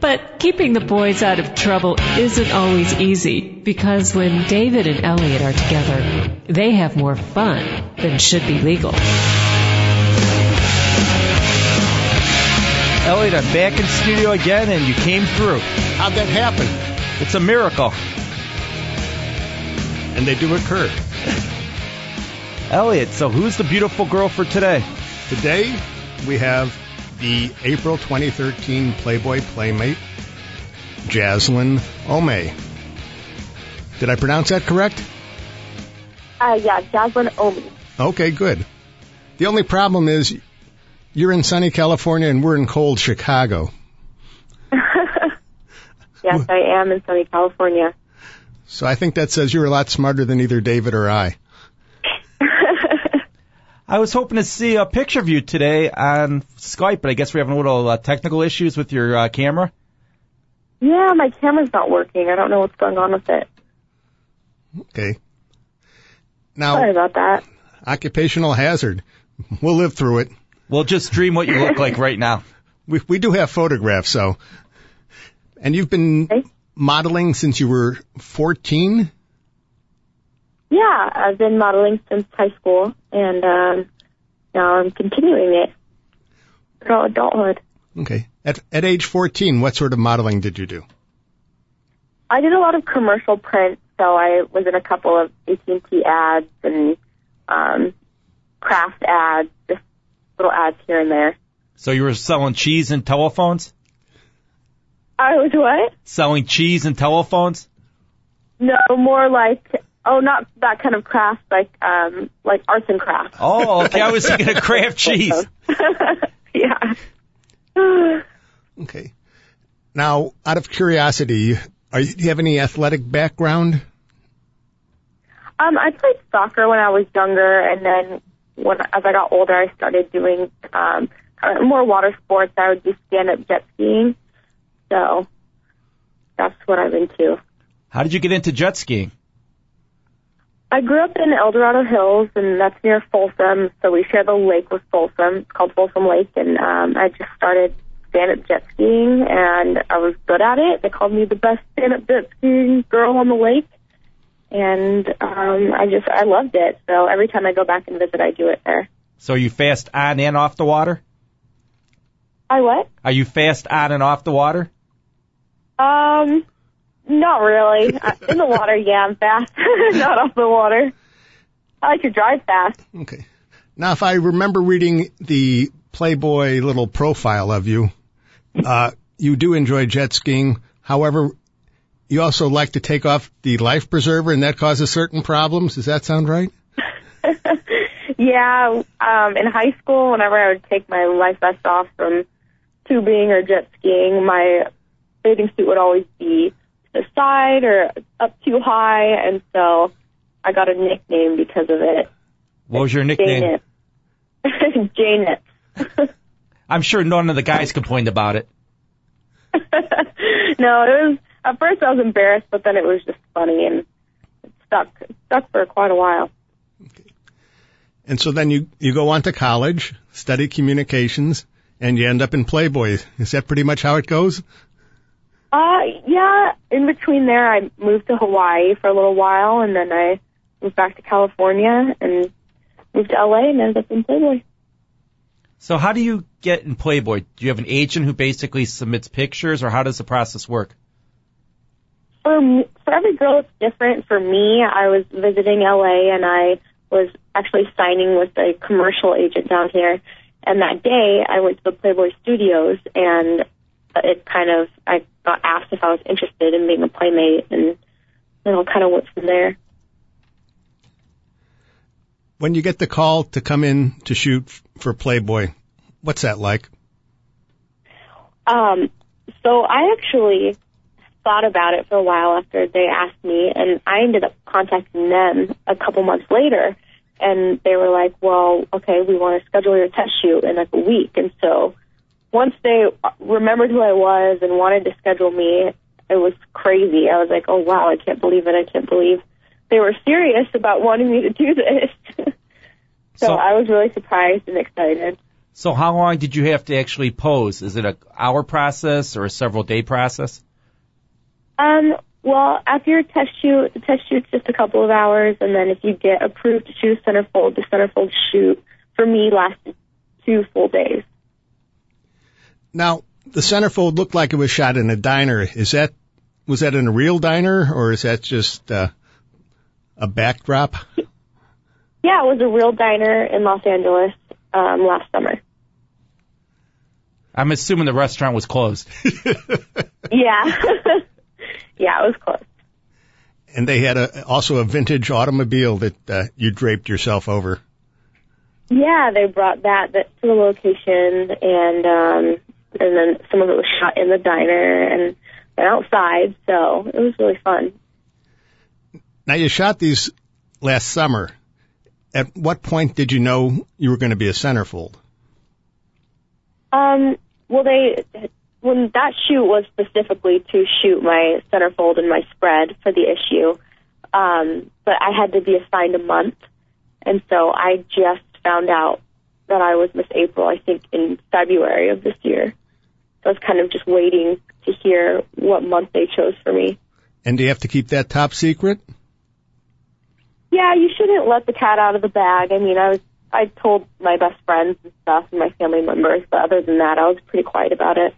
But keeping the boys out of trouble isn't always easy because when David and Elliot are together, they have more fun than should be legal. Elliot, I'm back in studio again and you came through. How'd that happen? It's a miracle. And they do occur. Elliot, so who's the beautiful girl for today? Today, we have the April 2013 Playboy Playmate, Jaslyn Ome. Did I pronounce that correct? Uh, yeah, Jaslyn Omi. Okay, good. The only problem is you're in sunny California and we're in cold Chicago. yes, I am in sunny California. So I think that says you're a lot smarter than either David or I. I was hoping to see a picture of you today on Skype, but I guess we're having a little uh, technical issues with your uh, camera. Yeah, my camera's not working. I don't know what's going on with it. Okay. Now, Sorry about that. occupational hazard. We'll live through it. We'll just dream what you look like right now. We we do have photographs, so. And you've been Okay. modeling since you were 14. Yeah, I've been modeling since high school, and um, now I'm continuing it through adulthood. Okay. At at age 14, what sort of modeling did you do? I did a lot of commercial print, so I was in a couple of AT&T ads and um, craft ads, just little ads here and there. So you were selling cheese and telephones? I was what? Selling cheese and telephones? No, more like oh, not that kind of craft, like um, like arts and crafts. Oh, okay. I was thinking of Kraft cheese. yeah. Okay. Now, out of curiosity, are you, do you have any athletic background? Um, I played soccer when I was younger, and then when as I got older, I started doing um, more water sports. I would do stand up jet skiing, so that's what I'm into. How did you get into jet skiing? I grew up in El Dorado Hills, and that's near Folsom. So we share the lake with Folsom. It's called Folsom Lake, and um, I just started stand-up jet skiing, and I was good at it. They called me the best stand-up jet skiing girl on the lake, and um, I just I loved it. So every time I go back and visit, I do it there. So are you fast on and off the water? I what? Are you fast on and off the water? Um, not really. In the water, yeah, I'm fast. not off the water. I like to drive fast. Okay. Now, if I remember reading the Playboy little profile of you, uh, you do enjoy jet skiing. However, you also like to take off the life preserver, and that causes certain problems. Does that sound right? Yeah, um, in high school, whenever I would take my life vest off from tubing or jet skiing, my bathing suit would always be the side or up too high, and so I got a nickname because of it. What was your nickname? Janet. Janet. I'm sure none of the guys complained about it. no, it was at first I was embarrassed, but then it was just funny and it stuck it stuck for quite a while. And so then you, you go on to college, study communications, and you end up in Playboy. Is that pretty much how it goes? Uh, yeah. In between there, I moved to Hawaii for a little while, and then I moved back to California and moved to LA and ended up in Playboy. So how do you get in Playboy? Do you have an agent who basically submits pictures, or how does the process work? For me, for every girl, it's different. For me, I was visiting LA, and I was actually signing with a commercial agent down here. And that day, I went to the Playboy Studios, and it kind of I got asked if I was interested in being a playmate, and then it kind of went from there. When you get the call to come in to shoot for Playboy, what's that like? Um, so I actually thought about it for a while after they asked me, and I ended up contacting them a couple months later, and they were like, "Well, okay, we want to schedule your test shoot in like a week." And so, once they remembered who I was and wanted to schedule me, it was crazy. I was like, "Oh wow, I can't believe it! I can't believe they were serious about wanting me to do this." so, So- I was really surprised and excited. So how long did you have to actually pose? Is it a hour process or a several day process? Um, well, after your test shoot, the test shoot's just a couple of hours, and then if you get approved to shoot a centerfold, the centerfold shoot for me lasted two full days. Now, the centerfold looked like it was shot in a diner. Is that was that in a real diner or is that just uh, a backdrop? Yeah, it was a real diner in Los Angeles um, last summer. I'm assuming the restaurant was closed. Yeah, yeah, it was closed. And they had a, also a vintage automobile that uh, you draped yourself over. Yeah, they brought that, that to the location, and um, and then some of it was shot in the diner and, outside, so it was really fun. Now you shot these last summer. At what point did you know you were going to be a centerfold? Um, well, they when that shoot was specifically to shoot my centerfold and my spread for the issue, um, but I had to be assigned a month, and so I just found out that I was Miss April. I think in February of this year. So I was kind of just waiting to hear what month they chose for me. And do you have to keep that top secret? Yeah, you shouldn't let the cat out of the bag. I mean, I was I told my best friends and stuff and my family members, but other than that, I was pretty quiet about it.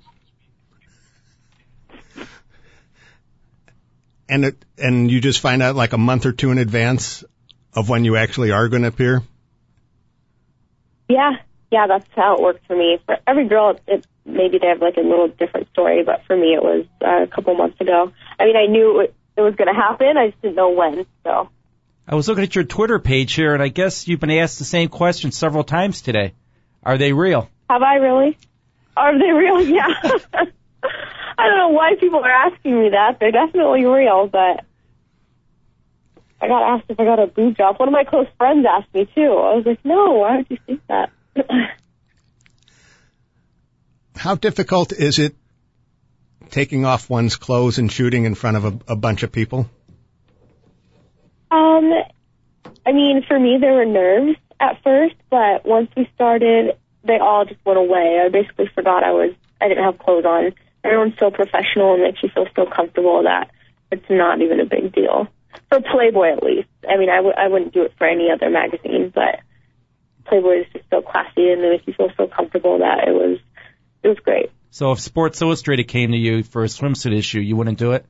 And it, and you just find out like a month or two in advance of when you actually are going to appear? Yeah, yeah, that's how it worked for me. For every girl, it, it maybe they have like a little different story, but for me, it was uh, a couple months ago. I mean, I knew it, it was going to happen. I just didn't know when. So I was looking at your Twitter page here, and I guess you've been asked the same question several times today. Are they real? have I really? Are they real? Yeah. I don't know why people are asking me that. They're definitely real, but I got asked if I got a boob job. One of my close friends asked me too. I was like, no, why would you think that? How difficult is it taking off one's clothes and shooting in front of a, a bunch of people? Um, I mean, for me, there were nerves at first, but once we started, they all just went away. I basically forgot I was, I didn't have clothes on. Everyone's so professional and makes you feel so comfortable that it's not even a big deal. For Playboy, at least. I mean, I w- I wouldn't do it for any other magazine, but Playboy is just so classy and they make you feel so comfortable that it was, it was great. So if Sports Illustrated came to you for a swimsuit issue, you wouldn't do it?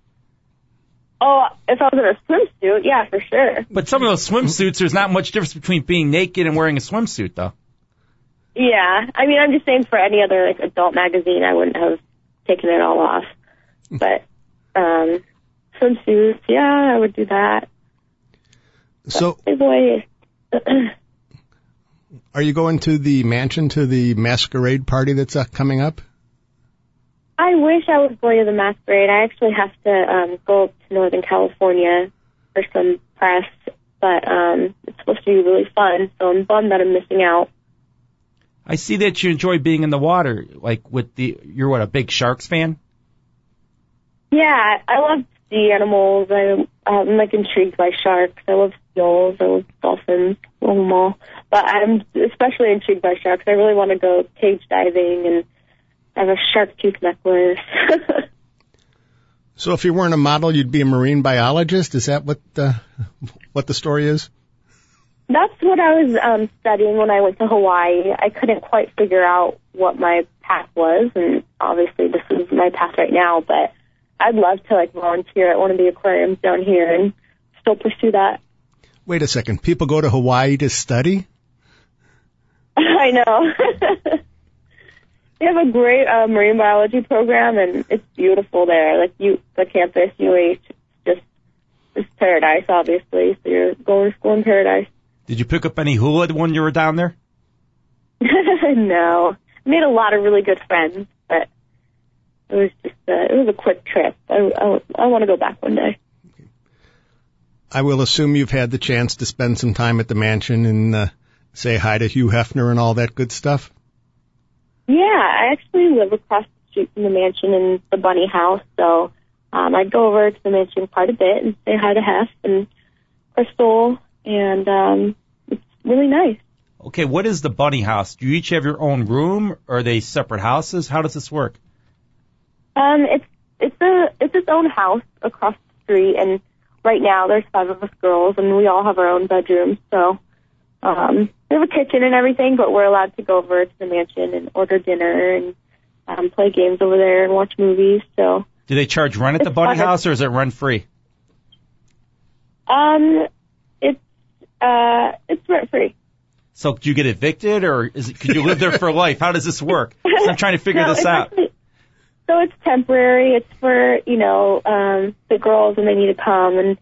Oh, if I was in a swimsuit, yeah, for sure. But some of those swimsuits, there's not much difference between being naked and wearing a swimsuit, though. Yeah, I mean, I'm just saying for any other like adult magazine, I wouldn't have taken it all off. But um, swimsuits, yeah, I would do that. So, Playboy, are you going to the mansion to the masquerade party that's uh, coming up? I wish I was going to the masquerade. I actually have to um, go up to Northern California for some press, but um, it's supposed to be really fun, so I'm bummed that I'm missing out. I see that you enjoy being in the water, like with the, you're what, a big Sharks fan? Yeah, I love sea animals. I, I'm like intrigued by sharks. I love seals. I love dolphins. I love them all. But I'm especially intrigued by sharks. I really want to go cage diving and have a shark tooth necklace. So if you weren't a model, you'd be a marine biologist? Is that what the, what the story is? That's what I was um, studying when I went to Hawaii. I couldn't quite figure out what my path was, and obviously this is my path right now. But I'd love to like volunteer at one of the aquariums down here and still pursue that. Wait a second. People go to Hawaii to study? I know. they have a great uh, marine biology program, and it's beautiful there. Like you, the campus, UH, just it's paradise, obviously. So you're going to school in paradise. Did you pick up any hula when you were down there? no, I made a lot of really good friends, but it was just a, it was a quick trip. I I, I want to go back one day. I will assume you've had the chance to spend some time at the mansion and uh, say hi to Hugh Hefner and all that good stuff. Yeah, I actually live across the street from the mansion in the bunny house, so um, I'd go over to the mansion quite a bit and say hi to Hef and Crystal, and um, it's really nice. Okay, what is the bunny house? Do you each have your own room, or are they separate houses? How does this work? Um, it's it's a it's its own house across the street, and right now there's five of us girls, and we all have our own bedrooms. So um, we have a kitchen and everything, but we're allowed to go over to the mansion and order dinner and um, play games over there and watch movies. So Do they charge rent at the bunny house, or is it rent free? um, it's uh, it's rent free. So do you get evicted, or is it, could you live there for life? How does this work? I'm trying to figure no, this out. Actually, so it's temporary. It's for you know um, the girls when they need to come, and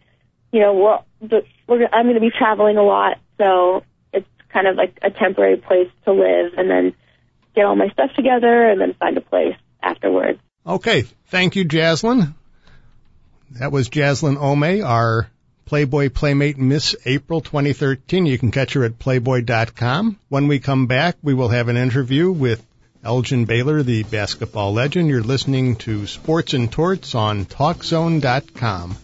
you know the, we're, I'm going to be traveling a lot, so it's kind of like a temporary place to live, and then get all my stuff together, and then find a place afterwards. Okay, thank you, Jaslyn. That was Jaslyn Ome, our Playboy Playmate Miss April 2013. You can catch her at playboy.com. When we come back, we will have an interview with Elgin Baylor, the basketball legend. You're listening to Sports and Torts on TalkZone.com.